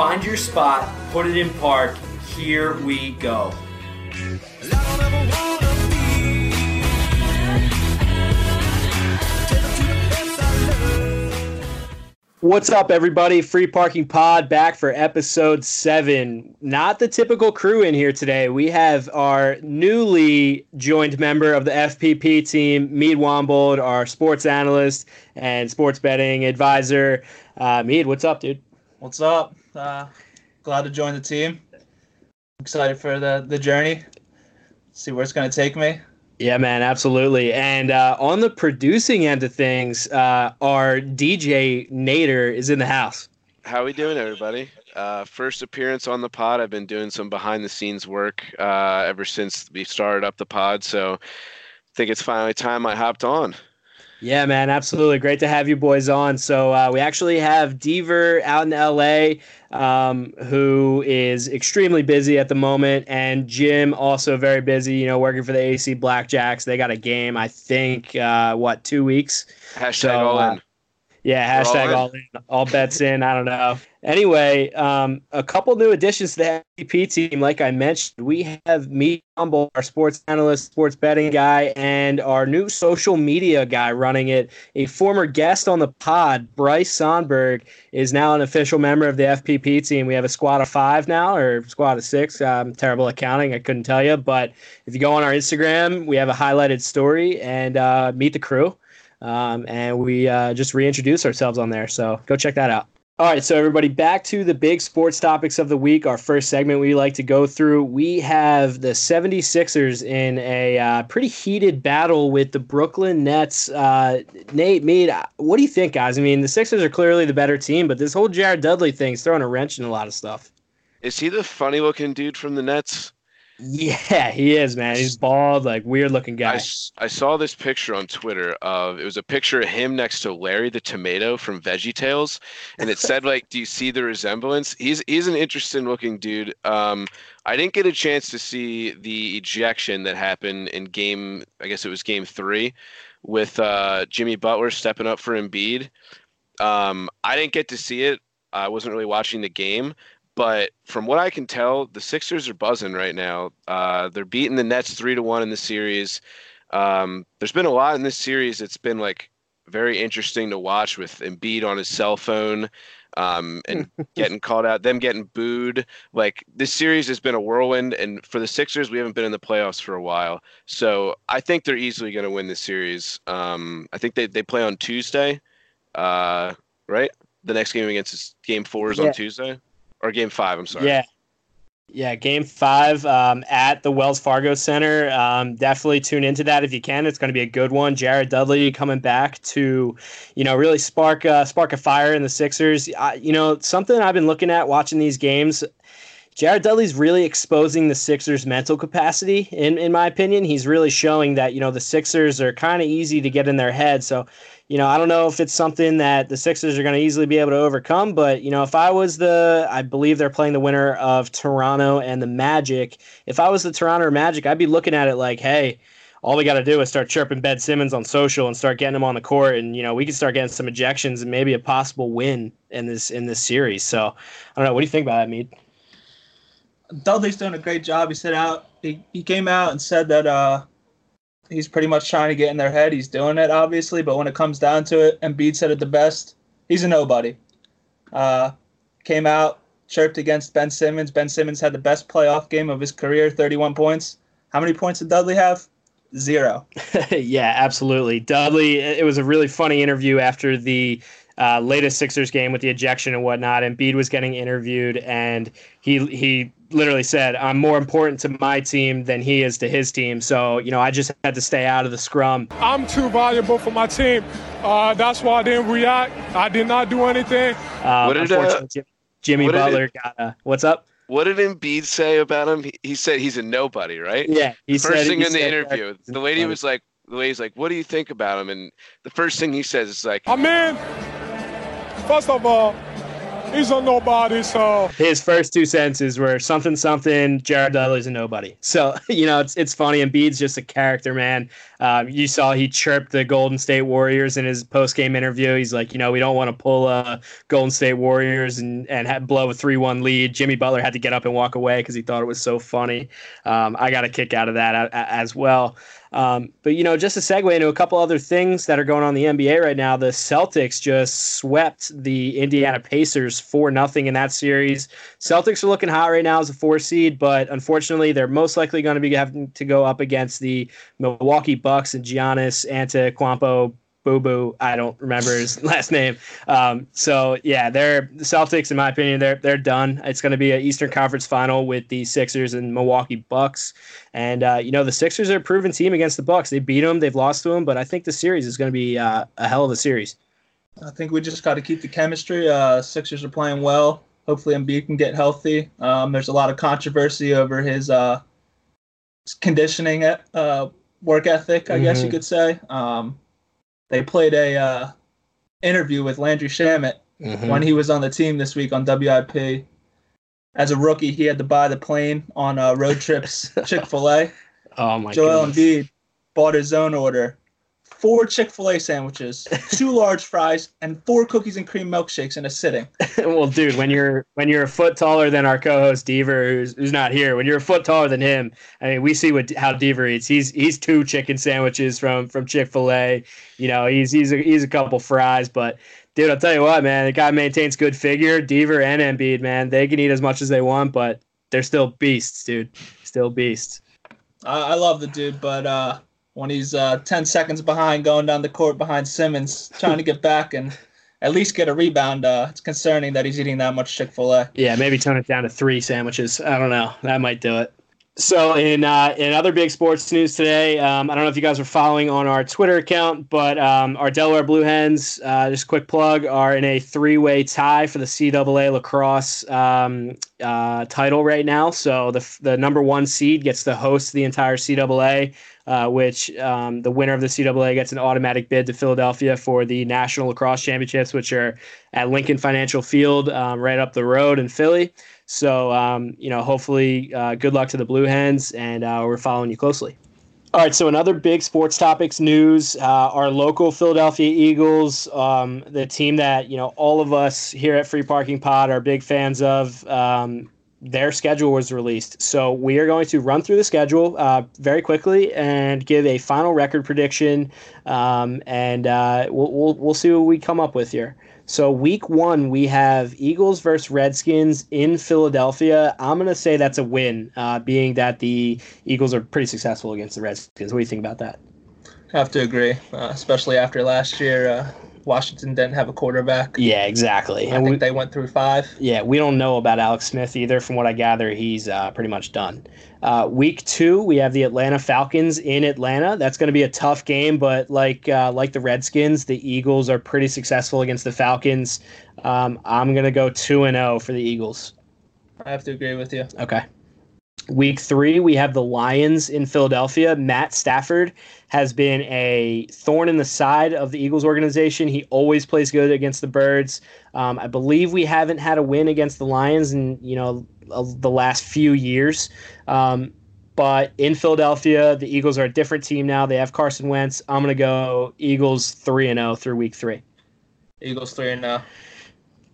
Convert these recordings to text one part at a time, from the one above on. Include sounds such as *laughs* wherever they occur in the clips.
Find your spot, put it in park. Here we go. What's up, everybody? Free Parking Pod back for episode seven. Not the typical crew in here today. We have our newly joined member of the FPP team, Mead Wombold, our sports analyst and sports betting advisor. Uh, Mead, what's up, dude? What's up? Uh, glad to join the team. Excited for the, the journey. See where it's going to take me. Yeah, man, absolutely. And uh, on the producing end of things, uh, our DJ Nader is in the house. How we doing, everybody? Uh, first appearance on the pod. I've been doing some behind the scenes work uh, ever since we started up the pod, so I think it's finally time I hopped on. Yeah, man, absolutely. Great to have you boys on. So uh, we actually have Deaver out in LA, um, who is extremely busy at the moment, and Jim also very busy. You know, working for the AC Blackjacks. They got a game, I think, uh, what two weeks. Hashtag so, all in. Uh, yeah, hashtag all all in, all bets in. I don't know. Anyway, um, a couple new additions to the FPP team. Like I mentioned, we have me, Humble, our sports analyst, sports betting guy, and our new social media guy running it. A former guest on the pod, Bryce Sonberg, is now an official member of the FPP team. We have a squad of five now, or squad of six. Um, terrible accounting, I couldn't tell you. But if you go on our Instagram, we have a highlighted story and uh, meet the crew. Um, and we uh, just reintroduce ourselves on there. So go check that out. All right, so everybody, back to the big sports topics of the week. Our first segment we like to go through. We have the 76ers in a uh, pretty heated battle with the Brooklyn Nets. Uh, Nate, Mead, what do you think, guys? I mean, the Sixers are clearly the better team, but this whole Jared Dudley thing is throwing a wrench in a lot of stuff. Is he the funny looking dude from the Nets? Yeah, he is, man. He's bald, like weird looking guy. I, I saw this picture on Twitter of it was a picture of him next to Larry the tomato from Veggie Tales, and it said like, "Do you see the resemblance?" He's he's an interesting looking dude. Um, I didn't get a chance to see the ejection that happened in game. I guess it was game three, with uh, Jimmy Butler stepping up for Embiid. Um, I didn't get to see it. I wasn't really watching the game, but from what I can tell, the Sixers are buzzing right now. Uh, they're beating the Nets three to one in the series. Um, there's been a lot in this series that's been like very interesting to watch with Embiid on his cell phone um, and *laughs* getting called out, them getting booed. Like this series has been a whirlwind, and for the Sixers, we haven't been in the playoffs for a while. So I think they're easily going to win this series. Um, I think they they play on Tuesday, uh, right? The next game against Game Four is yeah. on Tuesday or game five. I'm sorry. Yeah. Yeah, game five um, at the Wells Fargo Center. Um, definitely tune into that if you can. It's going to be a good one. Jared Dudley coming back to, you know, really spark uh, spark a fire in the Sixers. I, you know, something I've been looking at watching these games. Jared Dudley's really exposing the Sixers' mental capacity, in in my opinion. He's really showing that you know the Sixers are kind of easy to get in their head. So you know, I don't know if it's something that the Sixers are going to easily be able to overcome, but you know, if I was the, I believe they're playing the winner of Toronto and the Magic. If I was the Toronto Magic, I'd be looking at it like, hey, all we got to do is start chirping Ben Simmons on social and start getting him on the court, and you know, we can start getting some ejections and maybe a possible win in this in this series. So, I don't know. What do you think about that, Mead? Dudley's doing a great job. He said out, he, he came out and said that uh, he's pretty much trying to get in their head. He's doing it, obviously, but when it comes down to it, Embiid said it the best. He's a nobody. Uh, came out, chirped against Ben Simmons. Ben Simmons had the best playoff game of his career, 31 points. How many points did Dudley have? Zero. *laughs* yeah, absolutely. Dudley, it was a really funny interview after the uh, latest Sixers game with the ejection and whatnot. Embiid was getting interviewed, and he he literally said, "I'm more important to my team than he is to his team." So you know, I just had to stay out of the scrum. I'm too valuable for my team. Uh, that's why I didn't react. I did not do anything. Um, what did, uh, Jimmy what Butler it, got a, what's up? What did Embiid say about him? He, he said he's a nobody, right? Yeah, he first said, thing he in the interview. The lady was like, the lady's like, "What do you think about him?" And the first thing he says is like, "I'm in." First of all, he's a nobody. So his first two sentences were something something. Jared Dudley's a nobody. So *laughs* you know it's it's funny. Embiid's just a character, man. Um, you saw he chirped the Golden State Warriors in his post game interview. He's like, you know, we don't want to pull uh, Golden State Warriors and and have, blow a three one lead. Jimmy Butler had to get up and walk away because he thought it was so funny. Um, I got a kick out of that as well. Um, but you know, just a segue into a couple other things that are going on in the NBA right now. The Celtics just swept the Indiana Pacers for nothing in that series. Celtics are looking hot right now as a four seed, but unfortunately, they're most likely going to be having to go up against the Milwaukee Bucks and Giannis Antetokounmpo Boo Boo. I don't remember his *laughs* last name. Um, so yeah, they're the Celtics. In my opinion, they're they're done. It's going to be an Eastern Conference final with the Sixers and Milwaukee Bucks. And uh, you know the Sixers are a proven team against the Bucks. They beat them. They've lost to them, but I think the series is going to be uh, a hell of a series. I think we just got to keep the chemistry. Uh, Sixers are playing well. Hopefully, Embiid can get healthy. Um, there's a lot of controversy over his uh, conditioning, uh, work ethic. I mm-hmm. guess you mm-hmm. could say. Um, they played a uh, interview with Landry Shamet mm-hmm. when he was on the team this week on WIP. As a rookie, he had to buy the plane on uh, road trips. *laughs* Chick Fil A. Oh my! Joel Embiid bought his own order four Chick fil A sandwiches, two *laughs* large fries, and four cookies and cream milkshakes in a sitting. *laughs* well, dude, when you're when you're a foot taller than our co-host Deaver, who's, who's not here, when you're a foot taller than him, I mean, we see what how Deaver eats. He's he's two chicken sandwiches from from Chick fil A. You know, he's he's a, he's a couple fries, but. Dude, I'll tell you what, man. The guy maintains good figure. Deaver and Embiid, man, they can eat as much as they want, but they're still beasts, dude. Still beasts. I love the dude, but uh, when he's uh, 10 seconds behind going down the court behind Simmons, trying to get *laughs* back and at least get a rebound. Uh, it's concerning that he's eating that much Chick fil A. Yeah, maybe tone it down to three sandwiches. I don't know. That might do it. So in uh, in other big sports news today, um, I don't know if you guys are following on our Twitter account, but um, our Delaware Blue Hens, uh, just a quick plug, are in a three-way tie for the CAA lacrosse um, uh, title right now. So the the number one seed gets to host the entire CAA uh, which um, the winner of the CAA gets an automatic bid to Philadelphia for the National Lacrosse Championships, which are at Lincoln Financial Field, um, right up the road in Philly. So, um, you know, hopefully, uh, good luck to the Blue Hens, and uh, we're following you closely. All right, so another big sports topics news. Uh, our local Philadelphia Eagles, um, the team that you know all of us here at Free Parking Pod are big fans of. Um, their schedule was released. So we are going to run through the schedule uh, very quickly and give a final record prediction, um, and uh, we'll, we'll, we'll see what we come up with here. So week one, we have Eagles versus Redskins in Philadelphia. I'm to say that's a win, uh, being that the Eagles are pretty successful against the Redskins. What do you think about that? Have to agree, uh, especially after last year. Washington didn't have a quarterback. Yeah, exactly. I and think we, they went through five. Yeah, we don't know about Alex Smith either. From what I gather, he's uh, pretty much done. Uh, week two, we have the Atlanta Falcons in Atlanta. That's going to be a tough game, but like uh, like the Redskins, the Eagles are pretty successful against the Falcons. Um, I'm going to go two and zero oh for the Eagles. I have to agree with you. Okay. Week three, we have the Lions in Philadelphia. Matt Stafford has been a thorn in the side of the Eagles organization. He always plays good against the Birds. Um, I believe we haven't had a win against the Lions in you know the last few years. Um, but in Philadelphia, the Eagles are a different team now. They have Carson Wentz. I'm going to go Eagles three and zero oh through week three. Eagles three and zero.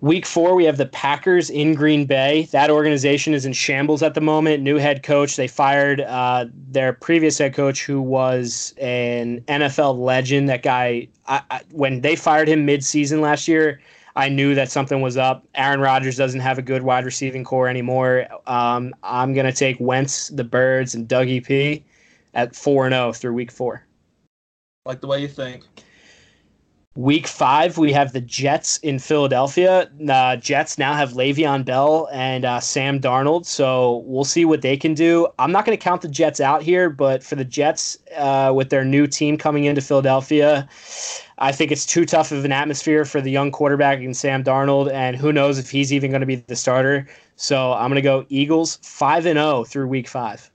Week four, we have the Packers in Green Bay. That organization is in shambles at the moment. New head coach. They fired uh, their previous head coach, who was an NFL legend. That guy, I, I, when they fired him mid-season last year, I knew that something was up. Aaron Rodgers doesn't have a good wide receiving core anymore. Um, I'm gonna take Wentz, the Birds, and Dougie P at four and zero oh through week four. Like the way you think. Week five, we have the Jets in Philadelphia. Uh, Jets now have Le'Veon Bell and uh, Sam Darnold, so we'll see what they can do. I'm not going to count the Jets out here, but for the Jets, uh, with their new team coming into Philadelphia, I think it's too tough of an atmosphere for the young quarterback and Sam Darnold, and who knows if he's even going to be the starter. So I'm going to go Eagles five and zero oh through Week five.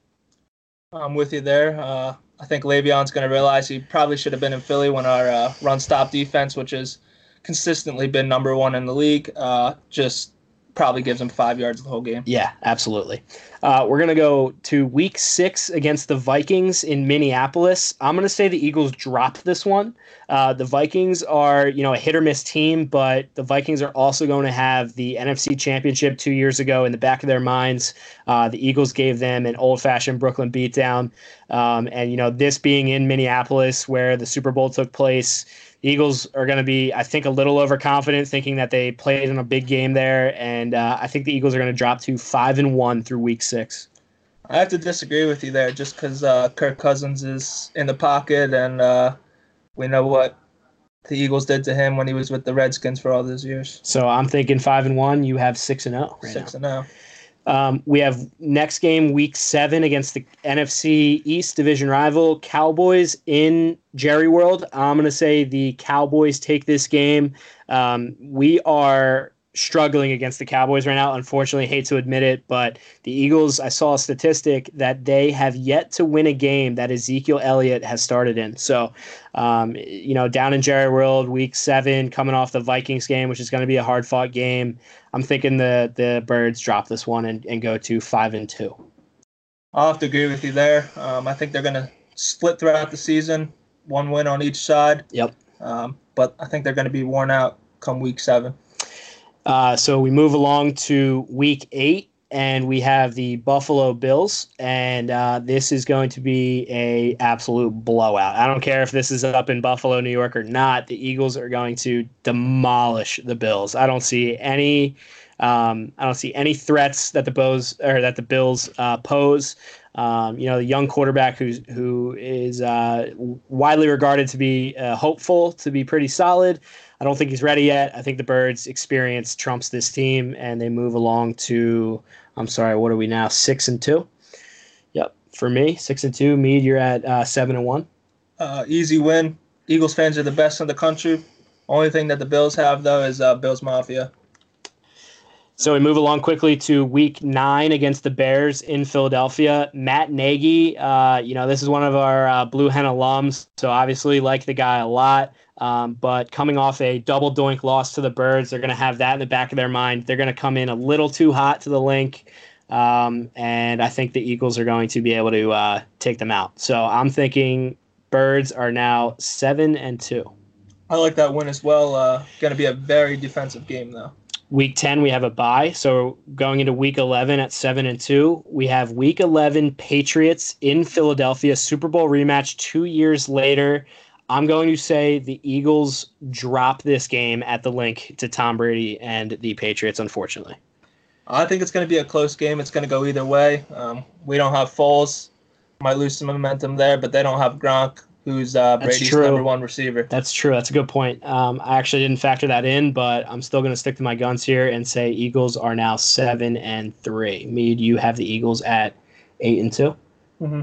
I'm with you there. Uh, I think Le'Veon's going to realize he probably should have been in Philly when our uh, run stop defense, which has consistently been number one in the league. Uh, just probably gives them five yards the whole game. Yeah, absolutely. Uh, we're going to go to week six against the Vikings in Minneapolis. I'm going to say the Eagles drop this one. Uh, the Vikings are, you know, a hit or miss team, but the Vikings are also going to have the NFC Championship two years ago in the back of their minds. Uh, the Eagles gave them an old fashioned Brooklyn beatdown. Um, and, you know, this being in Minneapolis where the Super Bowl took place, Eagles are going to be, I think, a little overconfident, thinking that they played in a big game there, and uh, I think the Eagles are going to drop to five and one through Week Six. I have to disagree with you there, just because uh, Kirk Cousins is in the pocket, and uh, we know what the Eagles did to him when he was with the Redskins for all those years. So I'm thinking five and one. You have six and zero. Oh right six now. and zero. Oh. Um, we have next game week seven against the NFC East division rival Cowboys in Jerry World. I'm going to say the Cowboys take this game. Um, we are struggling against the Cowboys right now. Unfortunately, hate to admit it, but the Eagles, I saw a statistic that they have yet to win a game that Ezekiel Elliott has started in. So, um, you know, down in Jerry World, week seven, coming off the Vikings game, which is going to be a hard fought game. I'm thinking the the Birds drop this one and, and go to five and two. I'll have to agree with you there. Um, I think they're going to split throughout the season, one win on each side. Yep. Um, but I think they're going to be worn out come week seven. Uh, so we move along to week eight, and we have the Buffalo Bills, and uh, this is going to be a absolute blowout. I don't care if this is up in Buffalo, New York, or not. The Eagles are going to demolish the Bills. I don't see any. Um, I don't see any threats that the Bills or that the Bills uh, pose. Um, you know, the young quarterback who's who is uh, widely regarded to be uh, hopeful, to be pretty solid. I don't think he's ready yet. I think the Birds' experience trumps this team, and they move along to. I'm sorry, what are we now? Six and two. Yep, for me, six and two. Mead, you're at uh, seven and one. Uh, easy win. Eagles fans are the best in the country. Only thing that the Bills have though is uh, Bills Mafia. So we move along quickly to week nine against the Bears in Philadelphia. Matt Nagy, uh, you know, this is one of our uh, Blue Hen alums, so obviously like the guy a lot. Um, but coming off a double doink loss to the Birds, they're going to have that in the back of their mind. They're going to come in a little too hot to the Linc. Um, and I think the Eagles are going to be able to uh, take them out. So I'm thinking Birds are now seven and two. I like that win as well. Uh, going to be a very defensive game though. Week ten we have a bye, so going into week eleven at seven and two, we have week eleven Patriots in Philadelphia Super Bowl rematch two years later. I'm going to say the Eagles drop this game at the Linc to Tom Brady and the Patriots, unfortunately. I think it's going to be a close game. It's going to go either way. Um, we don't have Foles. Might lose some momentum there, but they don't have Gronk, who's uh, Brady's true. number one receiver. That's true. That's a good point. Um, I actually didn't factor that in, but I'm still going to stick to my guns here and say Eagles are now seven and three. Mead, you have the Eagles at eight and 2 mm-hmm.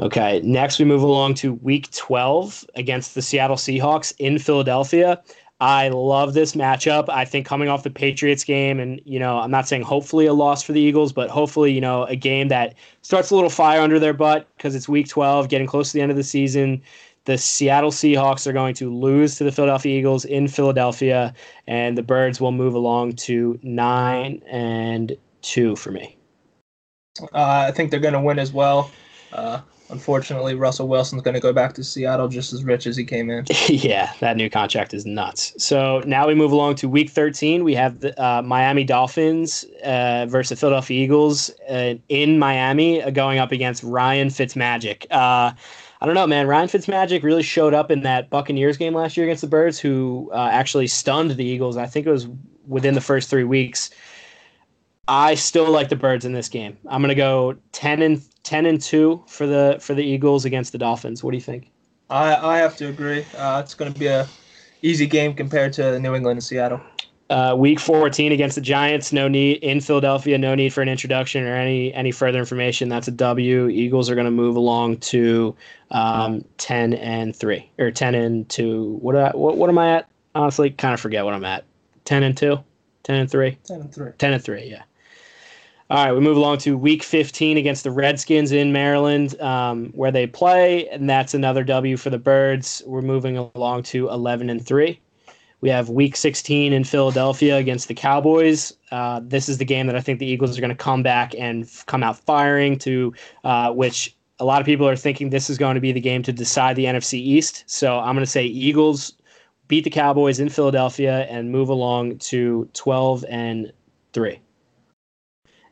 Okay, next we move along to week 12 against the Seattle Seahawks in Philadelphia. I love this matchup. I think coming off the Patriots game, and, you know, I'm not saying hopefully a loss for the Eagles, but hopefully, you know, a game that starts a little fire under their butt because it's week 12, getting close to the end of the season. The Seattle Seahawks are going to lose to the Philadelphia Eagles in Philadelphia, and the Birds will move along to nine and two for me. Uh, I think they're going to win as well. Uh, unfortunately, Russell Wilson's going to go back to Seattle just as rich as he came in. *laughs* yeah, that new contract is nuts. So now we move along to Week 13. We have the uh, Miami Dolphins uh, versus Philadelphia Eagles uh, in Miami, uh, going up against Ryan Fitzmagic. Uh, I don't know, man. Ryan Fitzmagic really showed up in that Buccaneers game last year against the Birds, who uh, actually stunned the Eagles. I think it was within the first three weeks. I still like the Birds in this game. I'm going to go 10 and 10 and 2 for the for the Eagles against the Dolphins. What do you think? I I have to agree. Uh, it's going to be a easy game compared to New England and Seattle. Uh, week 14 against the Giants, no need in Philadelphia, no need for an introduction or any any further information. That's a W. Eagles are going to move along to um, 10 and 3 or 10 and 2. What I, what what am I at? Honestly, kind of forget what I'm at. 10 and 2, 10 and 3. 10 and 3. 10 and 3, yeah. All right, we move along to Week 15 against the Redskins in Maryland, um, where they play, and that's another W for the Birds. We're moving along to 11 and three. We have Week 16 in Philadelphia against the Cowboys. Uh, this is the game that I think the Eagles are going to come back and f- come out firing to, uh, which a lot of people are thinking this is going to be the game to decide the NFC East. So I'm going to say Eagles beat the Cowboys in Philadelphia and move along to 12 and 3.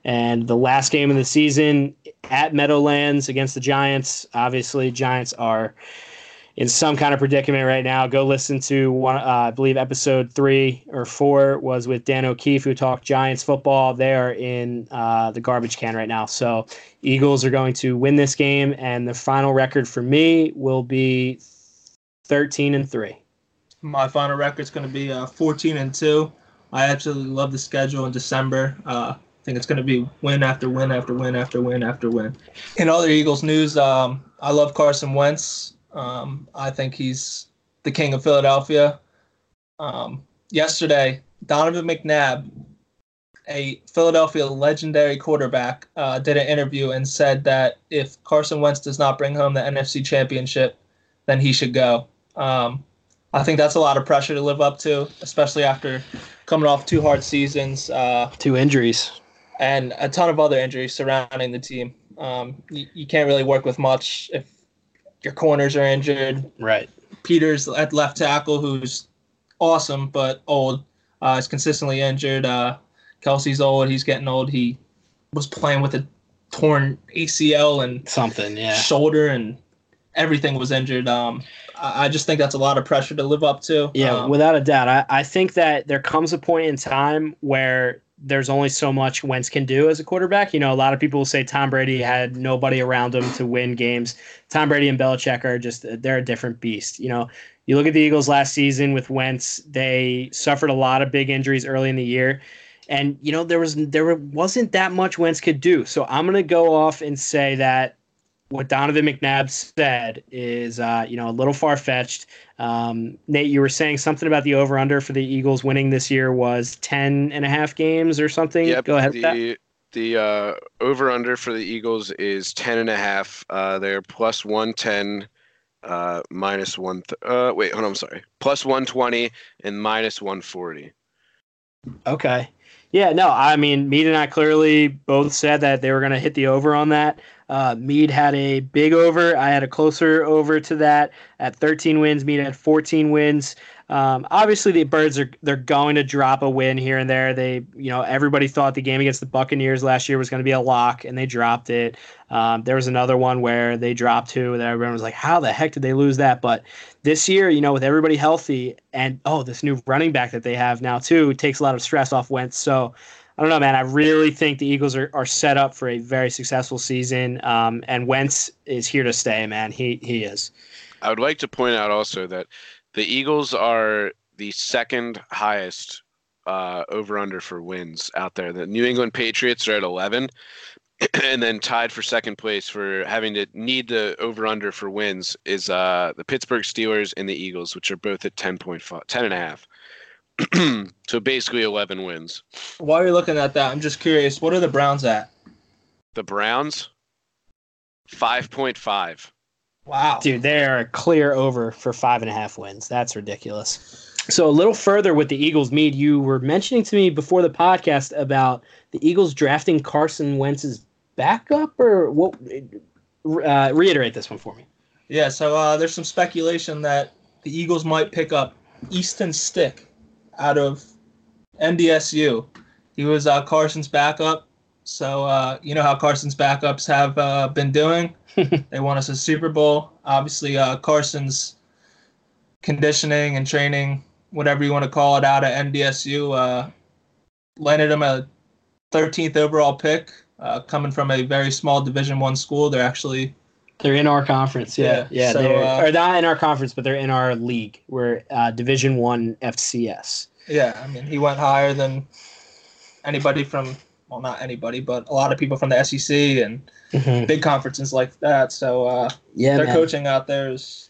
And the last game of the season at Meadowlands against the Giants. Obviously, Giants are in some kind of predicament right now. Go listen to one, uh, I believe episode three or four was with Dan O'Keefe, who talked Giants football. They are in uh, the garbage can right now. So, Eagles are going to win this game, and the final record for me will be 13 and three. My final record is going to be uh, 14 and two. I absolutely love the schedule in December. I think it's going to be win after win after win after win after win. In other Eagles news, um, I love Carson Wentz. Um, I think he's the king of Philadelphia. Um, yesterday, Donovan McNabb, a Philadelphia legendary quarterback, uh, did an interview and said that if Carson Wentz does not bring home the NFC Championship, then he should go. Um, I think that's a lot of pressure to live up to, especially after coming off two hard seasons. Uh, Two injuries. And a ton of other injuries surrounding the team. Um, you, you can't really work with much if your corners are injured. Right. Peters at left tackle, who's awesome but old, uh, is consistently injured. Uh, Kelce's old; he's getting old. He was playing with a torn ACL and Something, yeah. shoulder, and everything was injured. Um, I, I just think that's a lot of pressure to live up to. Yeah, Um, without a doubt. I, I think that there comes a point in time where there's only so much Wentz can do as a quarterback. You know, a lot of people will say Tom Brady had nobody around him to win games. Tom Brady and Belichick are just they're a different beast. You know, you look at the Eagles last season with Wentz, they suffered a lot of big injuries early in the year. And you know, there was there wasn't that much Wentz could do. So I'm gonna go off and say that what Donovan McNabb said is, uh, you know, a little far fetched. Um, Nate, you were saying something about the over under for the Eagles winning this year was 10 and a half games or something. Yep. Go ahead with that. The the uh, over under for the Eagles is ten and a half. Uh, they're plus one ten, uh, minus one. Th- uh, wait, hold on. I'm sorry. Plus one twenty and minus one forty. Okay. Yeah, no, I mean, Mead and I clearly both said that they were going to hit the over on that. Uh, Mead had a big over. I had a closer over to that at 13 wins. Mead had 14 wins. Um, obviously, the Birds are they're going to drop a win here and there. They, you know, everybody thought the game against the Buccaneers last year was going to be a lock, and they dropped it. Um, there was another one where they dropped two, that everyone was like, "How the heck did they lose that?" But this year, you know, with everybody healthy, and oh, this new running back that they have now too takes a lot of stress off Wentz. So. I don't know, man. I really think the Eagles are, are set up for a very successful season. Um, and Wentz is here to stay, man. He he is. I would like to point out also that the Eagles are the second highest uh, over under for wins out there. The New England Patriots are at 11, *clears throat* and then tied for second place for having to need the over under for wins is uh, the Pittsburgh Steelers and the Eagles, which are both at 10.5, 10 and a half. *clears throat* so basically 11 wins. While you're looking at that, I'm just curious. What are the Browns at? The Browns, 5.5. Wow. Dude, they are a clear over for five and a half wins. That's ridiculous. So a little further with the Eagles meet, you were mentioning to me before the podcast about the Eagles drafting Carson Wentz's backup, or what? Uh, reiterate this one for me. Yeah, so uh, there's some speculation that the Eagles might pick up Easton Stick out of NDSU. He was uh, Carson's backup. So uh, you know how Carson's backups have uh, been doing. *laughs* they won us a Super Bowl. Obviously, uh, Carson's conditioning and training, whatever you want to call it, out at NDSU, uh, landed him a 13th overall pick. Uh, coming from a very small Division One school, they're actually They're in our conference. Yeah, Yeah, yeah. so, they're uh, or not in our conference, but they're in our league. We're uh, Division One FCS. Yeah, I mean, he went higher than anybody from, well, not anybody, but a lot of people from the SEC and big conferences like that. So uh, Yeah, their man. coaching out there is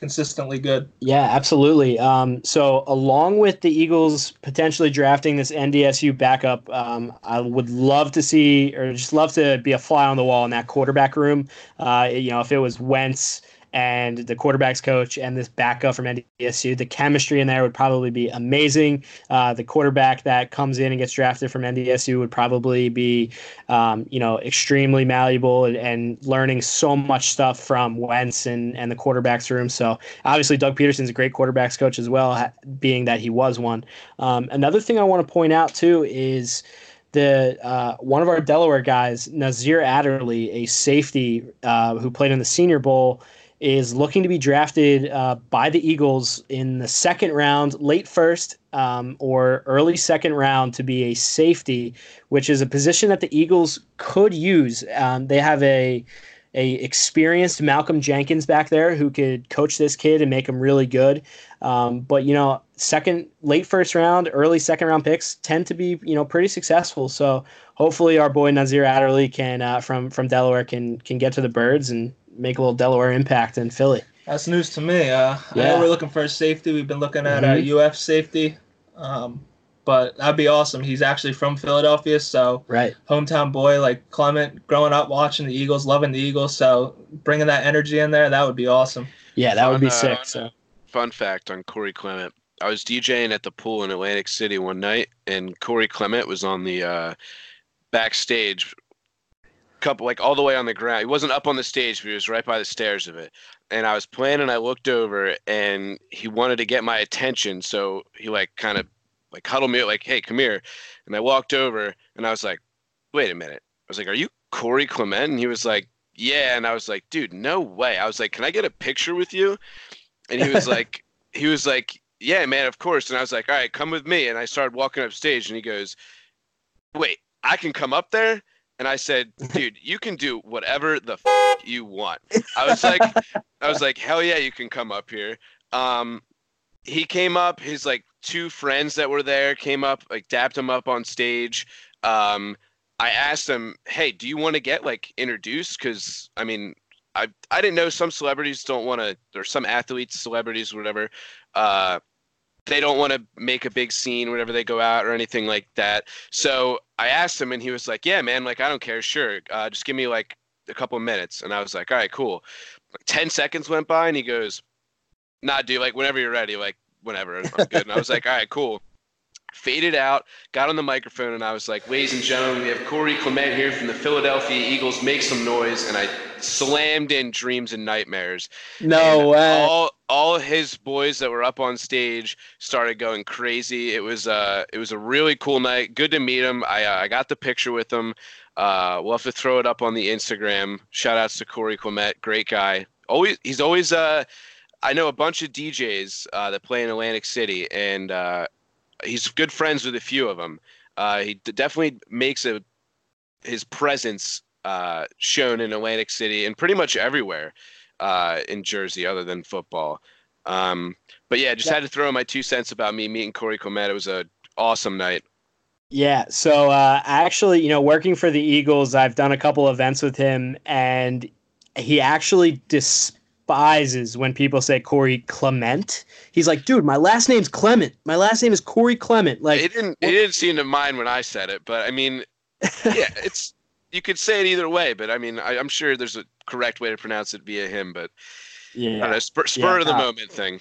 consistently good. Yeah, absolutely. Um, so, along with the Eagles potentially drafting this NDSU backup, um, I would love to see, or just love to be a fly on the wall in that quarterback room. Uh, you know, if it was Wentz and the quarterbacks coach and this backup from NDSU. The chemistry in there would probably be amazing. Uh, the quarterback that comes in and gets drafted from NDSU would probably be, um, you know, extremely malleable and, and, learning so much stuff from Wentz and, and the quarterbacks room. So obviously, Doug Pederson's a great quarterbacks coach as well, being that he was one. Um, another thing I want to point out too is the uh, one of our Delaware guys, Nasir Adderley, a safety uh, who played in the Senior Bowl, is looking to be drafted uh, by the Eagles in the second round, late first um, or early second round, to be a safety, which is a position that the Eagles could use. Um, they have a a experienced Malcolm Jenkins back there who could coach this kid and make him really good. Um, but you know, second, late first round, early second round picks tend to be you know pretty successful. So hopefully, our boy Nasir Adderley can uh, from from Delaware can can get to the birds and make a little Delaware impact in Philly. That's news to me. Uh, yeah. I know we're looking for a safety. We've been looking at mm-hmm. a UF safety. Um, but that'd be awesome. He's actually from Philadelphia, so right hometown boy like Clement, growing up watching the Eagles, loving the Eagles. So bringing that energy in there, that would be awesome. Yeah, that fun, would be uh, sick. So fun fact on Corey Clement. I was DJing at the pool in Atlantic City one night, and Corey Clement was on the uh, backstage, couple like all the way on the ground. He wasn't up on the stage, but he was right by the stairs of it. And I was playing, and I looked over, and he wanted to get my attention, so he like kind of like huddled me like, "Hey, come here." And I walked over, and I was like, "Wait a minute." I was like, "Are you Corey Clement?" And he was like, "Yeah." And I was like, "Dude, no way." I was like, "Can I get a picture with you?" And he was *laughs* like, he was like, "Yeah, man, of course." And I was like, "All right, come with me." And I started walking up stage, and he goes, "Wait, I can come up there?" And I said, *laughs* "Dude, you can do whatever the f- you want." I was like, I was like, "Hell yeah, you can come up here." Um, he came up. His like two friends that were there came up, like dapped him up on stage. Um, I asked him, "Hey, do you want to get like introduced?" Because I mean, I I didn't know some celebrities don't want to, or some athletes, celebrities, whatever. Uh, they don't want to make a big scene whenever they go out or anything like that. So I asked him, and he was like, "Yeah, man, like I don't care. Sure, uh, just give me like a couple minutes." And I was like, "All right, cool." Like, Ten seconds went by, and he goes, "Nah, dude. Like whenever you're ready, like whenever I'm good." And I was like, "All right, cool." Faded out, got on the microphone, and I was like, ladies and gentlemen, we have Corey Clement here from the Philadelphia Eagles. Make some noise. And I slammed in Dreams and Nightmares. No and way. All, all his boys that were up on stage started going crazy. It was, uh, it was a really cool night. Good to meet him. I, uh, I got the picture with him. Uh, we'll have to throw it up on the Instagram. Shout outs to Corey Clement. Great guy. Always, he's always, uh, I know a bunch of DJs uh, that play in Atlantic City, and uh, he's good friends with a few of them. Uh, he d- definitely makes a his presence uh, shown in Atlantic City and pretty much everywhere uh, in Jersey, other than football. Um, but yeah, just yeah. had to throw in my two cents about me meeting Corey Clement. It was a awesome night. Yeah, so uh, actually, you know, working for the Eagles, I've done a couple events with him, and he actually dis- despises when people say Corey Clement. He's like, dude, my last name's Clement. My last name is Corey Clement. Like, it didn't. It didn't seem to mind when I said it, but I mean, *laughs* yeah, it's you could say it either way. But I mean, I, am sure there's a correct way to pronounce it via him. But yeah, know, spur, spur yeah, of the uh, moment thing.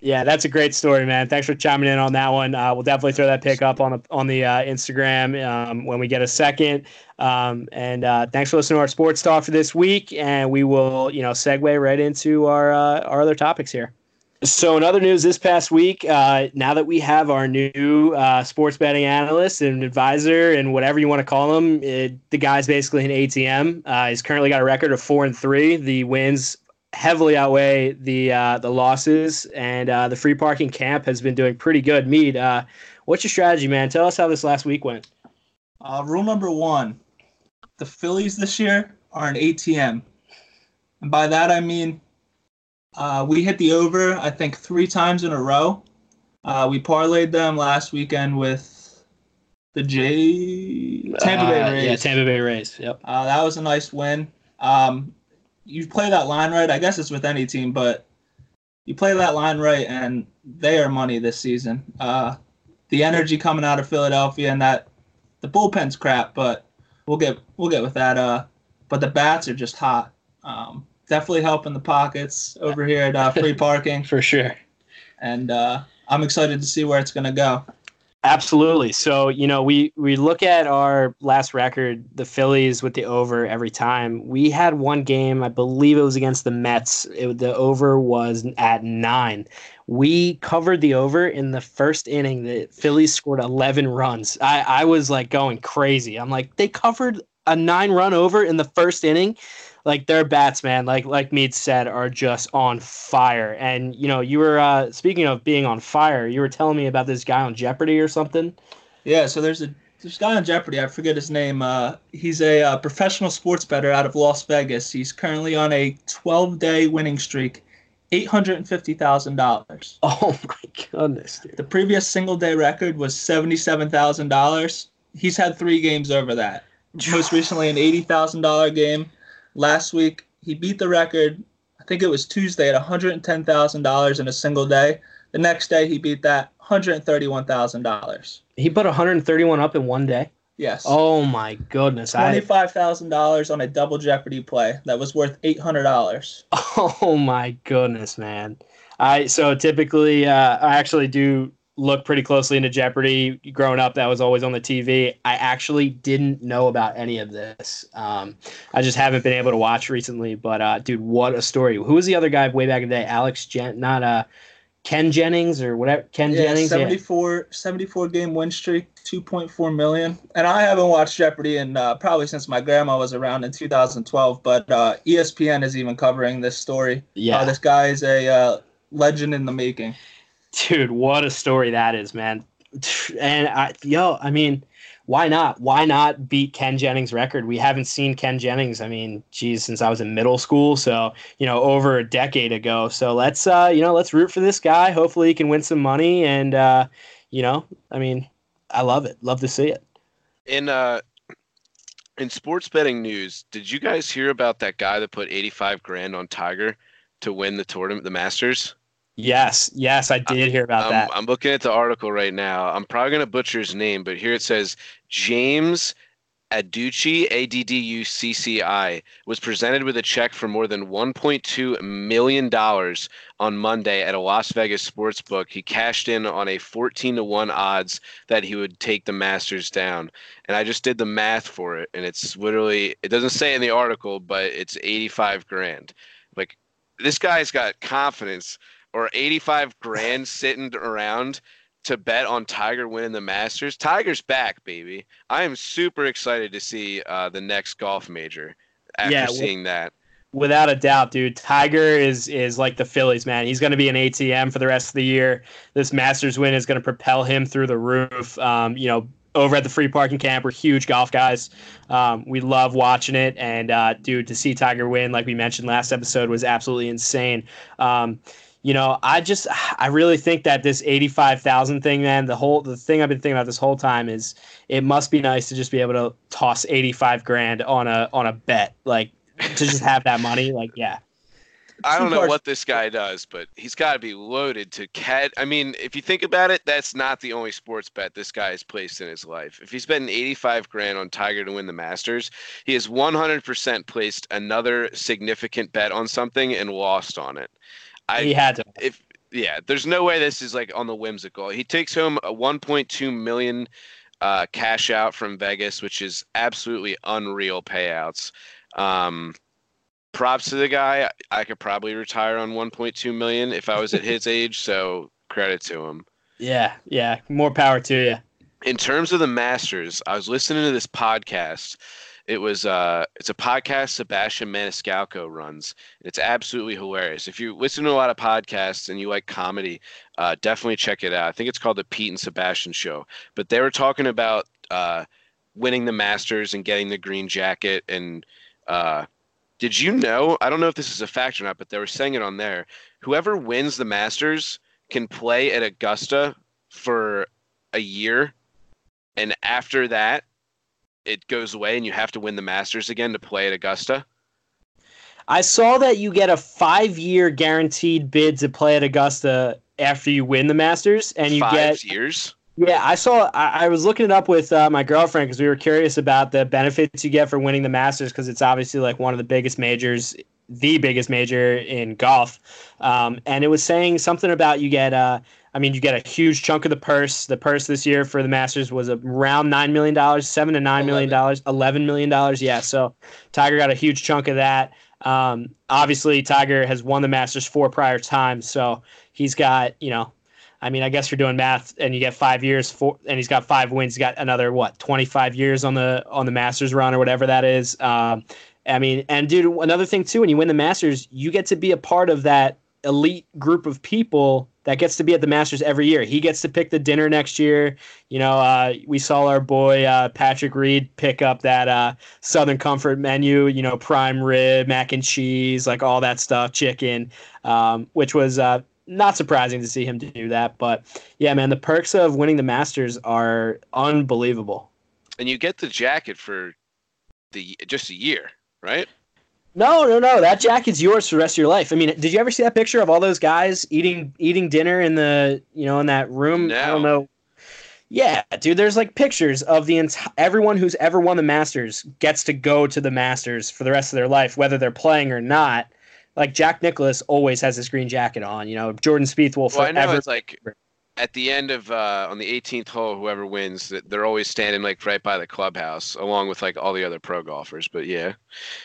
Yeah, that's a great story, man. Thanks for chiming in on that one. Uh, we'll definitely throw that pick up on the on the uh, Instagram um, when we get a second. Um, and uh, thanks for listening to our sports talk for this week. And we will, you know, segue right into our uh, our other topics here. So, in other news, this past week, uh, now that we have our new uh, sports betting analyst and advisor and whatever you want to call him, it, the guy's basically an ATM. he's currently got a record of four and three. The wins heavily outweigh the uh, the losses, and uh, the free parking camp has been doing pretty good. Mead, uh, what's your strategy, man? Tell us how this last week went. Uh, rule number one: the Phillies this year are an ATM, and by that I mean uh, we hit the over. I think three times in a row. Uh, we parlayed them last weekend with the J Tampa Bay Rays. Yeah, Tampa Bay Rays. Yep. that was a nice win. Um, you play that line right. I guess it's with any team, but you play that line right, and they are money this season. Uh, the energy coming out of Philadelphia and that the bullpen's crap, but we'll get we'll get with that. Uh, but the bats are just hot. Um, definitely helping the pockets over here at uh, Free *laughs* Parking, for sure. and uh, I'm excited to see where it's gonna go. Absolutely. So, you know, we we look at our last record, the Phillies with the over every time. We had one game, I believe it was against the Mets. It, the over was at nine. We covered the over in the first inning. The Phillies scored 11 runs. I, I was like going crazy. I'm like, they covered a nine run over in the first inning like their bats, man, like like Mead said, are just on fire. And you know, you were uh, speaking of being on fire. You were telling me about this guy on Jeopardy or something. Yeah, so there's a there's a guy on Jeopardy. I forget his name. Uh, he's a uh, professional sports bettor out of Las Vegas. He's currently on a 12 day winning streak, eight hundred and fifty thousand dollars. *laughs* Oh my goodness, dude. The previous single day record was seventy seven thousand dollars. He's had three games over that. Most recently, an eighty thousand dollar game. Last week, he beat the record. I think it was Tuesday at one hundred and ten thousand dollars in a single day. The next day, he beat that one hundred and thirty one thousand dollars. He put 131 up in one day. Yes. Oh my goodness. Twenty-five thousand dollars on a double Jeopardy play that was worth eight hundred dollars. *laughs* Oh my goodness, man. I so typically uh, I actually do look pretty closely into Jeopardy. Growing up, that was always on the TV. I actually didn't know about any of this. Um, I just haven't been able to watch recently. But uh, dude, what a story! Who was the other guy way back in the day? Alex Jen, not uh, Ken Jennings or whatever. Ken Yeah, Jennings. Yeah. 74, 74 game win streak, two point four million. And I haven't watched Jeopardy in uh, probably since my grandma was around in two thousand twelve. But uh, ESPN is even covering this story. Yeah. Uh, this guy is a uh, legend in the making. Dude, what a story that is, man. And I, yo, I mean, why not? Why not beat Ken Jennings' record? We haven't seen Ken Jennings. I mean, geez, since I was in middle school, so you know, over a decade ago. So let's, uh, you know, let's root for this guy. Hopefully, he can win some money. And uh, you know, I mean, I love it. Love to see it. In uh, in sports betting news, did you guys hear about that guy that put 85 grand on Tiger to win the tournament, the Masters? Yes, yes, I did hear about I'm, that. I'm looking at the article right now. I'm probably going to butcher his name, but here it says James Adducci, A D D U C C I, was presented with a check for more than $1.2 million on Monday at a Las Vegas sports book. He cashed in on a 14 to 1 odds that he would take the Masters down. And I just did the math for it, and it's literally, it doesn't say in the article, but it's 85 grand. Like, this guy's got confidence or 85 grand *laughs* sitting around to bet on Tiger winning the Masters. Tiger's back, baby. I am super excited to see uh, the next golf major after Yeah, seeing that. Without a doubt, dude. Tiger is is like the Phillies, man. He's going to be an ATM for the rest of the year. This Masters win is going to propel him through the roof. Um, you know, over at the free parking camp, we're huge golf guys. Um, we love watching it, and uh, dude, to see Tiger win, like we mentioned last episode, was absolutely insane. Um, you know, I just I really think that this eighty five thousand thing, man, the whole the thing I've been thinking about this whole time is it must be nice to just be able to toss eighty five grand on a on a bet, like to just have that money, like yeah. I don't know what this guy does, but he's got to be loaded to cat. I mean, if you think about it, that's not the only sports bet this guy has placed in his life. If he's betting 85 grand on Tiger to win the Masters, he has 100% placed another significant bet on something and lost on it. I, he had to. if yeah, there's no way this is like on the whimsical. He takes home a 1.2 million uh, cash out from Vegas, which is absolutely unreal payouts. Um, props to the guy. I could probably retire on 1.2 million if I was at his *laughs* age. So credit to him. Yeah, yeah. More power to you. In terms of the Masters, I was listening to this podcast. It was uh, it's a podcast Sebastian Maniscalco runs. It's absolutely hilarious. If you listen to a lot of podcasts and you like comedy, uh, definitely check it out. I think it's called the Pete and Sebastian Show. But they were talking about uh, winning the Masters and getting the green jacket. And uh, did you know? I don't know if this is a fact or not, but they were saying it on there. Whoever wins the Masters can play at Augusta for a year, and after that, it goes away, and you have to win the Masters again to play at Augusta. I saw that you get a five year guaranteed bid to play at Augusta after you win the Masters, and you Five get years. yeah. I saw. I, I was looking it up with uh, my girlfriend because we were curious about the benefits you get for winning the Masters because it's obviously like one of the biggest majors the biggest major in golf. Um, and it was saying something about you get, uh, I mean, you get a huge chunk of the purse. The purse this year for the Masters was around $9 million, 7 to $9 million, $11 million. Yeah. So Tiger got a huge chunk of that. Um, obviously, Tiger has won the Masters four prior times. So he's got, you know, I mean, I guess you're doing math, and you get five years for, and he's got five wins. He's got another what, 25 years on the on the Masters run or whatever that is. Um, I mean, and dude, another thing too, when you win the Masters, you get to be a part of that elite group of people that gets to be at the Masters every year. He gets to pick the dinner next year. You know, uh, we saw our boy uh, Patrick Reed pick up that uh, Southern Comfort menu. You know, prime rib, mac and cheese, like all that stuff, chicken, um, which was uh, not surprising to see him do that. But yeah, man, the perks of winning the Masters are unbelievable. And you get the jacket for the just a year, right? No, no, no. That jacket's yours for the rest of your life. I mean, did you ever see that picture of all those guys eating eating dinner in the you know in that room? No. I don't know. Yeah, dude. There's like pictures of the entire everyone who's ever won the Masters gets to go to the Masters for the rest of their life, whether they're playing or not. Like Jack Nicklaus always has his green jacket on. You know, Jordan Spieth will Well, I forever. know it's like at the end of uh, on the 18th hole, whoever wins, they're always standing like right by the clubhouse, along with like all the other pro golfers. But yeah,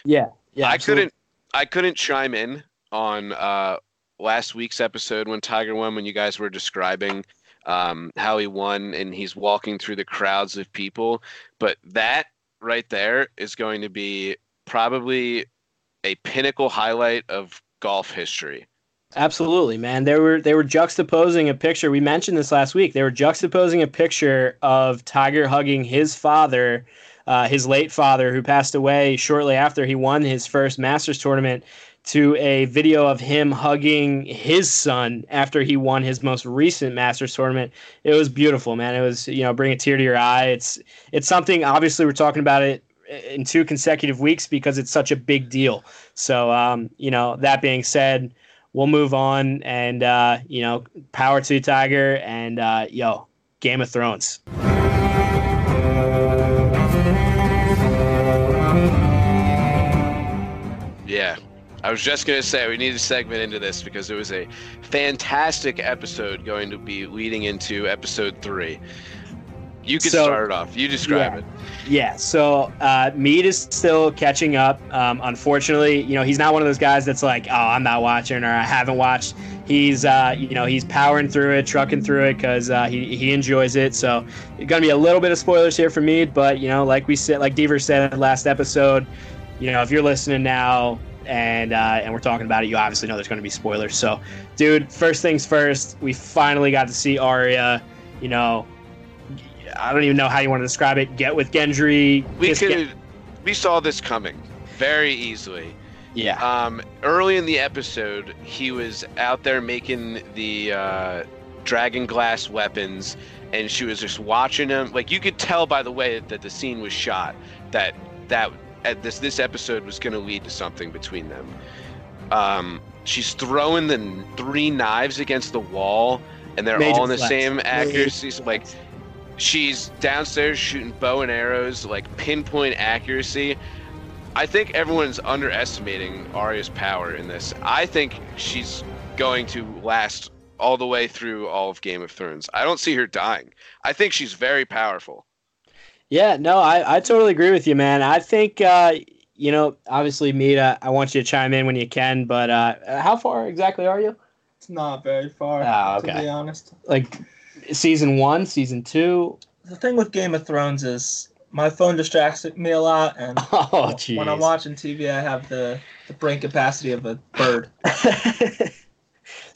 yeah, yeah. I absolutely. couldn't I couldn't chime in on uh, last week's episode when Tiger won when you guys were describing um, how he won and he's walking through the crowds of people. But that right there is going to be probably a pinnacle highlight of golf history. Absolutely, man. They were they were juxtaposing a picture. We mentioned this last week. They were juxtaposing a picture of Tiger hugging his father, uh, his late father, who passed away shortly after he won his first Masters tournament, to a video of him hugging his son after he won his most recent Masters tournament. It was beautiful, man. It was you know bring a tear to your eye. It's it's something. Obviously, we're talking about it in two consecutive weeks because it's such a big deal. So um, you know that being said we'll move on and uh, you know power to tiger and uh, yo game of thrones Yeah. I was just going to say we need a segment into this because it was a fantastic episode going to be leading into episode three. You can So- start it off. You describe Yeah. it. yeah so uh, mead is still catching up um, unfortunately you know he's not one of those guys that's like oh i'm not watching or i haven't watched he's uh, you know he's powering through it trucking through it because uh, he, he enjoys it so it's going to be a little bit of spoilers here for mead but you know like we said like deaver said last episode you know if you're listening now and uh, and we're talking about it you obviously know there's going to be spoilers so dude first things first we finally got to see Arya you know I don't even know how you want to describe it. Get with Gendry. We could Gen- we saw this coming very easily. yeah. Um, early in the episode, he was out there making the uh, dragon glass weapons, and she was just watching him. Like you could tell by the way that the scene was shot that that at this this episode was going to lead to something between them. Um, she's throwing the three knives against the wall, and they're Major all in the flex. same accuracy. So, like she's downstairs shooting bow and arrows, like pinpoint accuracy. I think everyone's underestimating Arya's power in this. I think she's going to last all the way through all of Game of Thrones. I don't see her dying. I think she's very powerful. Yeah, no, I, I totally agree with you, man. I think, uh, you know, obviously, Mita, I want you to chime in when you can, but uh, how far exactly are you? It's not very far, Oh, to be honest. Like season one, season two? The thing with Game of Thrones is my phone distracts me a lot, and *laughs* Oh, when I'm watching TV, I have the, the brain capacity of a bird. *laughs*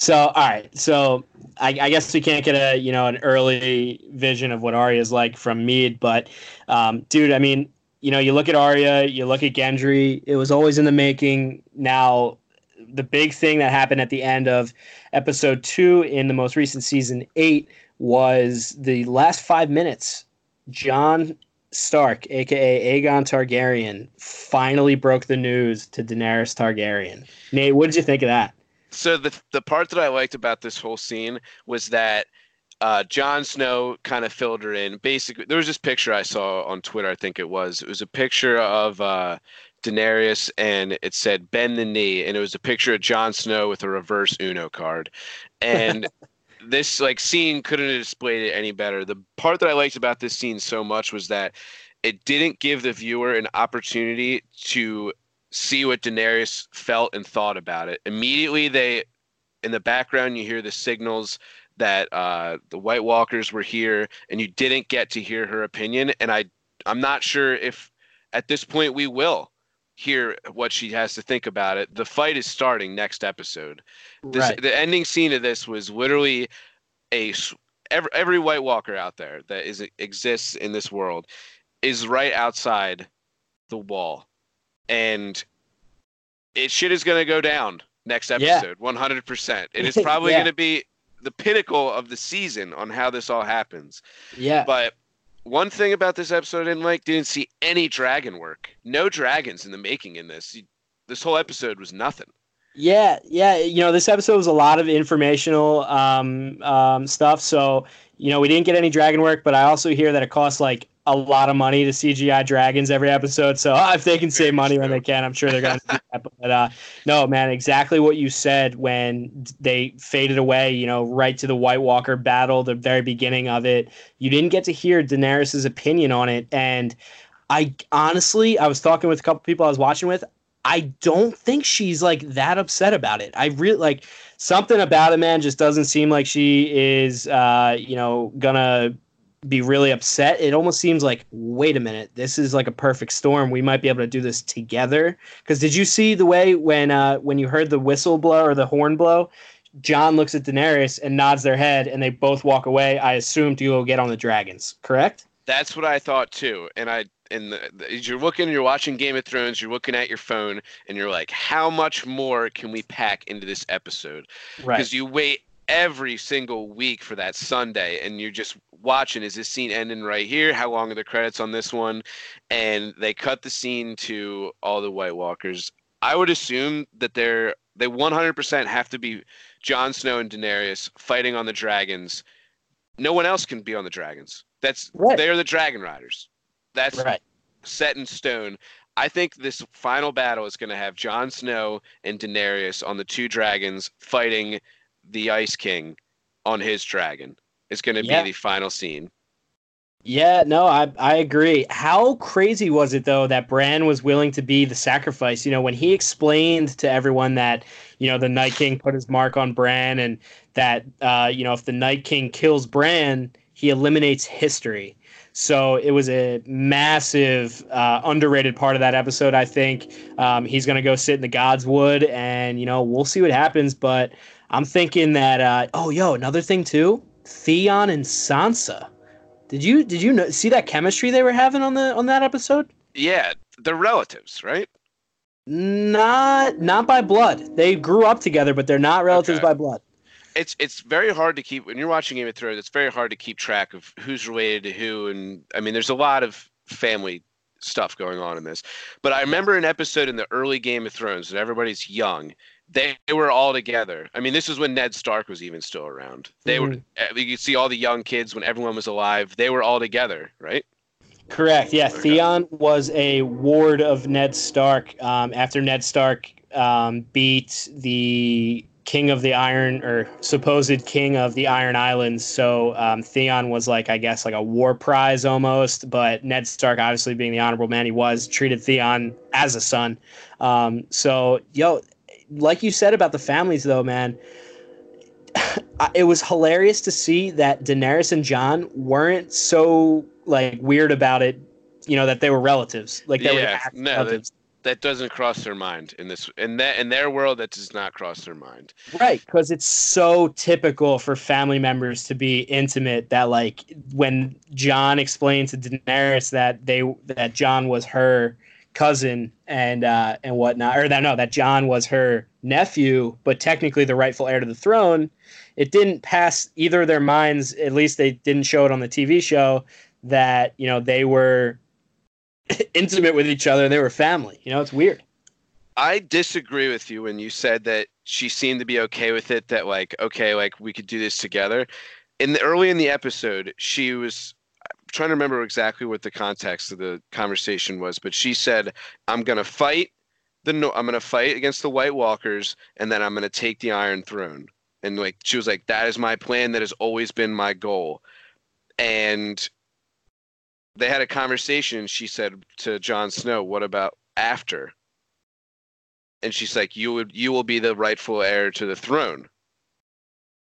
so, all right. So, I, I guess we can't get a you know an early vision of what Arya is like from Mead, but um, dude, I mean, you know, you look at Arya, you look at Gendry. It was always in the making. Now, the big thing that happened at the end of episode two in the most recent season eight was the last five minutes. Jon Stark, aka Aegon Targaryen, finally broke the news to Daenerys Targaryen. Nate, what did you think of that? So the the part that I liked about this whole scene was that uh, Jon Snow kind of filled her in. Basically, there was this picture I saw on Twitter. I think it was. It was a picture of uh, Daenerys, and it said "bend the knee," and it was a picture of Jon Snow with a reverse Uno card, and. *laughs* this like scene couldn't have displayed it any better. The part that I liked about this scene so much was that it didn't give the viewer an opportunity to see what Daenerys felt and thought about it. Immediately, they in the background you hear the signals that uh, the White Walkers were here, and you didn't get to hear her opinion. And I, I'm not sure if at this point we will hear what she has to think about it. The fight is starting next episode. This, Right. The ending scene of this was literally a every, every White Walker out there that is exists in this world is right outside the wall, and it shit is gonna go down next Yeah. episode, one hundred percent. It is probably *laughs* Yeah. gonna be the pinnacle of the season on how this all happens. Yeah. But one thing about this episode I didn't like, didn't see any dragon work. No dragons in the making in this. This whole episode was nothing. Yeah, yeah. You know, this episode was a lot of informational um, um, stuff. So, you know, we didn't get any dragon work, but I also hear that it costs like a lot of money to CGI dragons every episode. So uh, if they can save money when they can, I'm sure they're going *laughs* to do that. But uh, no, man, exactly what you said when they faded away, you know, right to the White Walker battle, the very beginning of it. You didn't get to hear Daenerys' opinion on it. And I honestly, I was talking with a couple people I was watching with. I don't think she's like that upset about it. I really like something about it, man. Just doesn't seem like she is, uh, you know, gonna be really upset. It almost seems like, wait a minute, this is like a perfect storm. We might be able to do this together. Because did you see the way when uh, when you heard the whistle blow or the horn blow? Jon looks at Daenerys and nods their head, and they both walk away. I assume to go get on the dragons. Correct? That's what I thought too. And I and the, the, you're looking, you're watching Game of Thrones, you're looking at your phone, and you're like, how much more can we pack into this episode? Right. Because you wait every single week for that Sunday, and you're just watching. Is this scene ending right here? How long are the credits on this one? And they cut the scene to all the White Walkers. I would assume that they're they 100% have to be Jon Snow and Daenerys fighting on the dragons. No one else can be on the dragons. That's Right. they're the dragon riders. That's Right. set in stone. I think this final battle is going to have Jon Snow and Daenerys on the two dragons fighting the Ice King on his dragon. It's going to Yeah. be the final scene. Yeah, no, I I agree. How crazy was it though that Bran was willing to be the sacrifice? You know, when he explained to everyone that you know the Night King put his mark on Bran, and that uh, you know if the Night King kills Bran, he eliminates history. So it was a massive, uh, underrated part of that episode. I think um, he's going to go sit in the God's Wood, and you know we'll see what happens. But I'm thinking that uh, oh, yo, another thing too, Theon and Sansa. Did you did you know, see that chemistry they were having on the on that episode? Yeah, they're relatives, right? Not not by blood. They grew up together, but they're not relatives Okay. by blood. It's it's very hard to keep when you're watching Game of Thrones. It's very hard to keep track of who's related to who, and I mean, there's a lot of family stuff going on in this. But I remember an episode in the early Game of Thrones when everybody's young. They, they were all together. I mean, this is when Ned Stark was even still around. They were. Mm-hmm. You could see all the young kids when everyone was alive. They were all together, right? Correct. Yeah. Theon was a ward of Ned Stark um, after Ned Stark um, beat the king of the Iron or supposed king of the Iron Islands. So um, Theon was like, I guess, like a war prize almost. But Ned Stark, obviously being the honorable man he was, treated Theon as a son. Um, so, yo, like you said about the families, though, man. It was hilarious to see that Daenerys and Jon weren't so like weird about it, you know, that they were relatives. Like they Yeah, actual no, that- That doesn't cross their mind in this in that in their world. That does not cross their mind. Right, because it's so typical for family members to be intimate that like when Jon explained to Daenerys that they that Jon was her cousin and uh and whatnot, or that no, that Jon was her nephew, but technically the rightful heir to the throne, it didn't pass either their minds, at least they didn't show it on the TV show, that, you know, they were *laughs* intimate with each other, they were family. You know, it's weird. I disagree with you when you said that she seemed to be okay with it. That like, okay, like we could do this together. In the early in the episode, she was trying to remember exactly what the context of the conversation was, but she said, "I'm gonna fight the no, I'm gonna fight against the White Walkers, and then I'm gonna take the Iron Throne." And like she was like, "That is my plan. That has always been my goal." And they had a conversation. She said to Jon Snow, "What about after?" And she's like, "You would, you will be the rightful heir to the throne."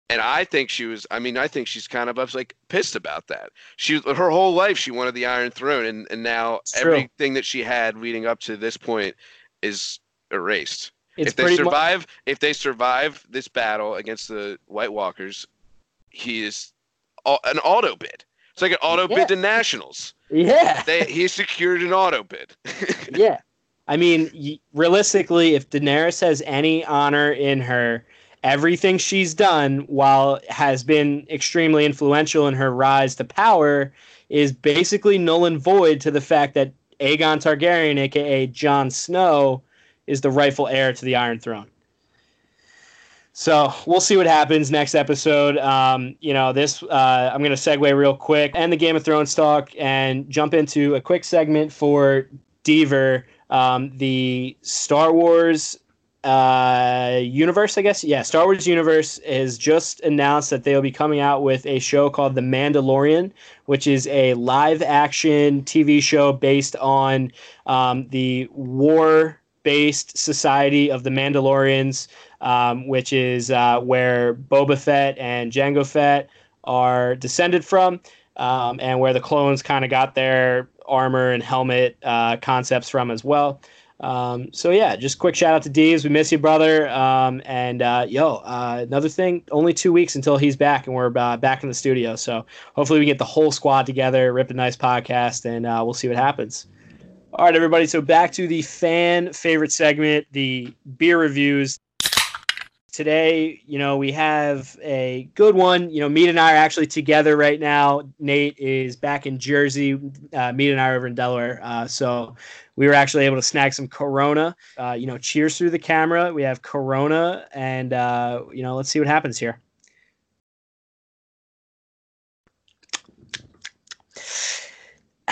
And I think she was. I mean, I think she's kind of like pissed about that. She her whole life she wanted the Iron Throne, and and now everything that she had leading up to this point is erased. It's if they survive, if they survive this battle against the White Walkers, he is an auto bid. It's like an auto Yeah. bid to Nationals. yeah. They he secured an auto bid. yeah. I mean, y- realistically, if Daenerys has any honor in her, everything she's done, while has been extremely influential in her rise to power, is basically null and void to the fact that Aegon Targaryen, aka Jon Snow, is the rightful heir to the Iron Throne. So we'll see what happens next episode. Um, you know, this uh, I'm going to segue real quick and the Game of Thrones talk and jump into a quick segment for Deaver, um, the Star Wars uh, universe, I guess. Yeah, Star Wars universe has just announced that they'll be coming out with a show called The Mandalorian, which is a live action TV show based on um, the war based society of the Mandalorians, um, which is uh, where Boba Fett and Jango Fett are descended from, um, and where the clones kind of got their armor and helmet uh, concepts from as well. Um, so yeah, just quick shout out to Deeves. We miss you, brother. Um, and uh, yo, uh, another thing, only two weeks until he's back, and we're uh, back in the studio. So hopefully we get the whole squad together, rip a nice podcast, and uh, we'll see what happens. All right, everybody. So back to the fan favorite segment, the beer reviews. Today, you know, we have a good one. You know, Mead and I are actually together right now. Nate is back in Jersey. Uh, Mead and I are over in Delaware. Uh, so we were actually able to snag some Corona. Uh, you know, cheers through the camera. We have Corona, and uh, you know, let's see what happens here. *sighs*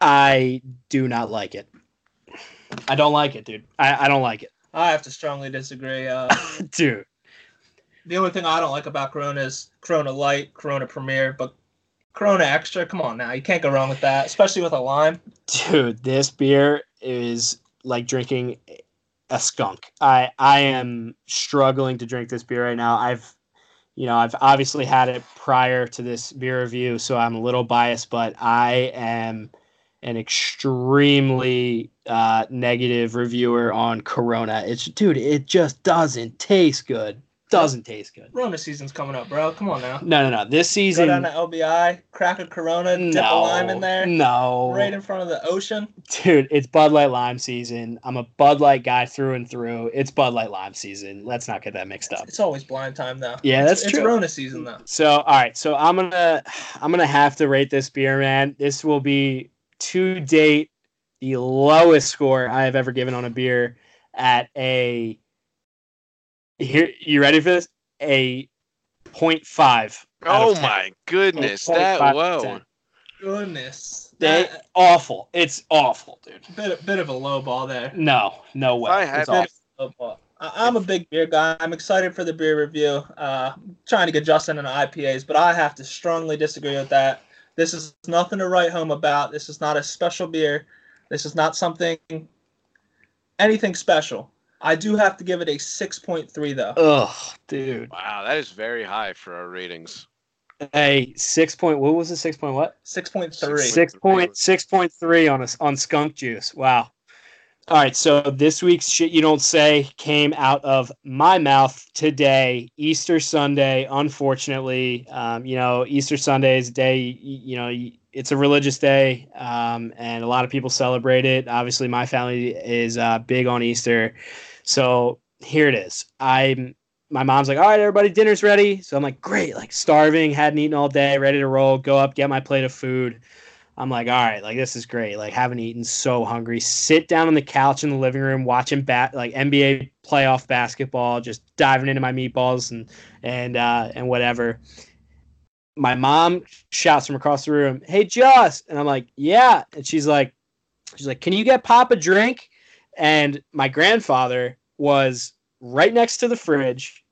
I do not like it. I don't like it, dude. I, I don't like it, I have to strongly disagree. Uh, *laughs* dude. The only thing I don't like about Corona is Corona Light, Corona Premier, but Corona Extra, come on now, you can't go wrong with that, especially with a lime. dude this beer is like drinking a skunk. I i am struggling to drink this beer right now. I've you know i've obviously had it prior to this beer review so i'm a little biased but i am an extremely uh, negative reviewer on corona. It's dude it just doesn't taste good doesn't taste good Corona season's coming up, bro. Come on now. no no no this Go season down to LBI, crack a Corona, dip a lime in there, no right in front of the ocean. Dude, it's Bud Light Lime season. I'm a Bud Light guy through and through. It's Bud Light Lime season. Let's not get that mixed up. It's always blind time though. Yeah, that's it's true. Corona season though. So, all right. So I'm gonna, I'm gonna have to rate this beer, man. This will be to date the lowest score I have ever given on a beer at a. Here, you ready for this? A 0.5. oh my goodness, Point that five low. percent. Goodness. They That- awful. It's awful, dude. bit, bit of a low ball there. No, no way. I had It's that- awful. Low ball. I- I'm a big beer guy. I'm excited for the beer review. Uh, I'm trying to get Justin into IPAs, but I have to strongly disagree with that. This is nothing to write home about. This is not a special beer. This is not something, anything special. I do have to give it a 6.3 though. Oh, dude. Wow, that is very high for our ratings. A six point. What was it? Six point what? 6.3. Six point six point three on a, on skunk juice. Wow. All right, so this week's shit you don't say came out of my mouth today, Easter Sunday. Unfortunately, um, you know, Easter Sunday is a day. y- You know, it's a religious day, um, and a lot of people celebrate it. Obviously, my family is uh, big on Easter, so here it is. I'm my mom's like, all right, everybody, dinner's ready. So I'm like, great, like starving, hadn't eaten all day, ready to roll, go up, get my plate of food. I'm like, all right, like this is great. Like haven't eaten, so hungry. Sit down on the couch in the living room watching bat like NBA playoff basketball, just diving into my meatballs and and uh, and whatever. My mom shouts from across the room, "Hey, Joss!" And I'm like, "Yeah." And she's like, "She's like, can you get Pop a drink?" And my grandfather was right next to the fridge,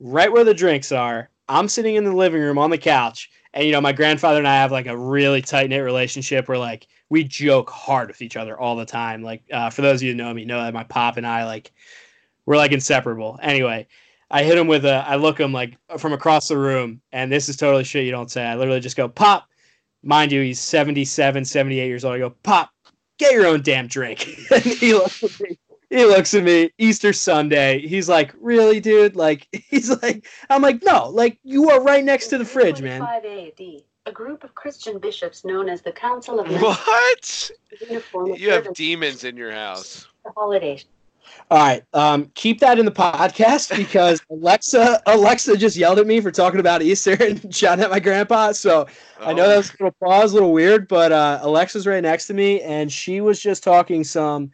right where the drinks are. I'm sitting in the living room on the couch and you know, my grandfather and I have like a really tight knit relationship where like we joke hard with each other all the time. Like uh, for those of you who know me, know that my pop and I like we're like inseparable. Anyway, I hit him with a I look him like from across the room, and this is totally shit you don't say. I literally just go, Pop, mind you, he's 77, 78 years old. I go, Pop, get your own damn drink. *laughs* and he looks at me he looks at me easter sunday. He's like really dude? Like *laughs* he's like i'm like no like you are right next to the fridge man. AD, a group of christian bishops known as the council of what? You have demons in your house. The holidays. All right um, keep that in the podcast *laughs* because alexa alexa just yelled at me for talking about easter *laughs* and shouting at my grandpa. So oh. i know that was a little pause a little weird but uh, alexa's right next to me and she was just talking some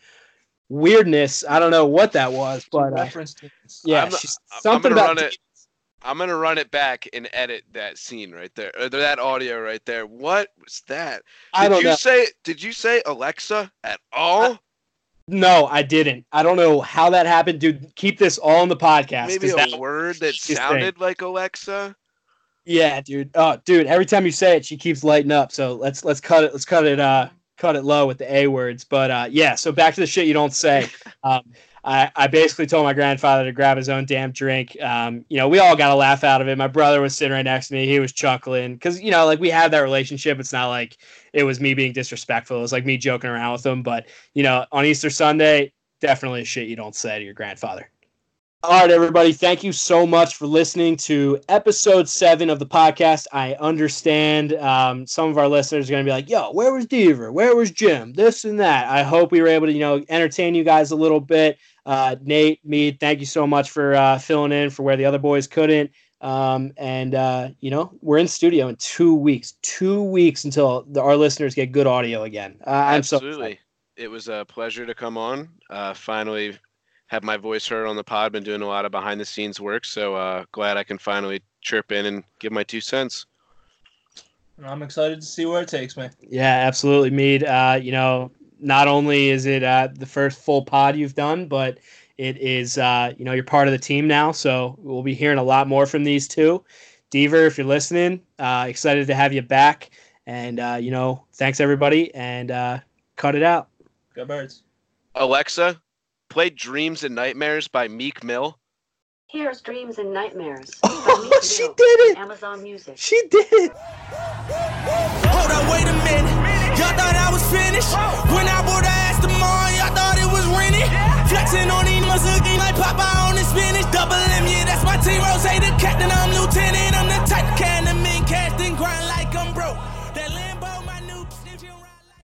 weirdness. I don't know what that was, but uh, yeah, I'm, something I'm about. It, I'm gonna run it back and edit that scene right there, or that audio right there. What was that? Did I don't you know. say? Did you say Alexa at all? I, no, I didn't. I don't know how that happened, dude. Keep this all in the podcast. Maybe a that, word that sounded thing. like Alexa. Yeah, dude. Oh, dude. Every time you say it, she keeps lighting up. So let's let's cut it. Let's cut it. Uh, cut it low with the A words. But uh, yeah, so back to the shit you don't say. *laughs* Um, I, I basically told my grandfather to grab his own damn drink. Um, you know, we all got a laugh out of it. My brother was sitting right next to me. He was chuckling because, you know, like we had that relationship. It's not like it was me being disrespectful. It was like me joking around with him. But, you know, on Easter Sunday, definitely shit you don't say to your grandfather. All right, everybody. Thank you so much for listening to episode seven of the podcast. I understand um, some of our listeners are going to be like, yo, where was Deaver? Where was Jim? This and that. I hope we were able to, you know, entertain you guys a little bit. Uh, Nate, me, thank you so much for uh, filling in for where the other boys couldn't. Um, and, uh, you know, we're in studio in two weeks, two weeks until the, our listeners get good audio again. Uh, I'm Absolutely. so It was a pleasure to come on. Uh, finally have my voice heard on the pod. Been doing a lot of behind the scenes work, so uh, glad I can finally chirp in and give my two cents. I'm excited to see where it takes me. Yeah, absolutely, Mead. Uh, you know, not only is it uh, the first full pod you've done, but it is uh, you know you're part of the team now, so we'll be hearing a lot more from these two. Deaver, if you're listening, uh, excited to have you back, and uh, you know, thanks everybody, and uh, cut it out. Go birds. Alexa, Play Dreams and Nightmares by Meek Mill. Here's Dreams and Nightmares. Oh, *laughs* she did it. Amazon Music. She did it. Hold up, wait a minute. Y'all thought I was finished. When I bought the Aston Martin, y'all thought it was rented. Flexing on these muscles like Popeye on the spinach. Double M, yeah, that's my team. Ross, the captain, I'm lieutenant. I'm the type of can the men cast and grind like I'm broke. That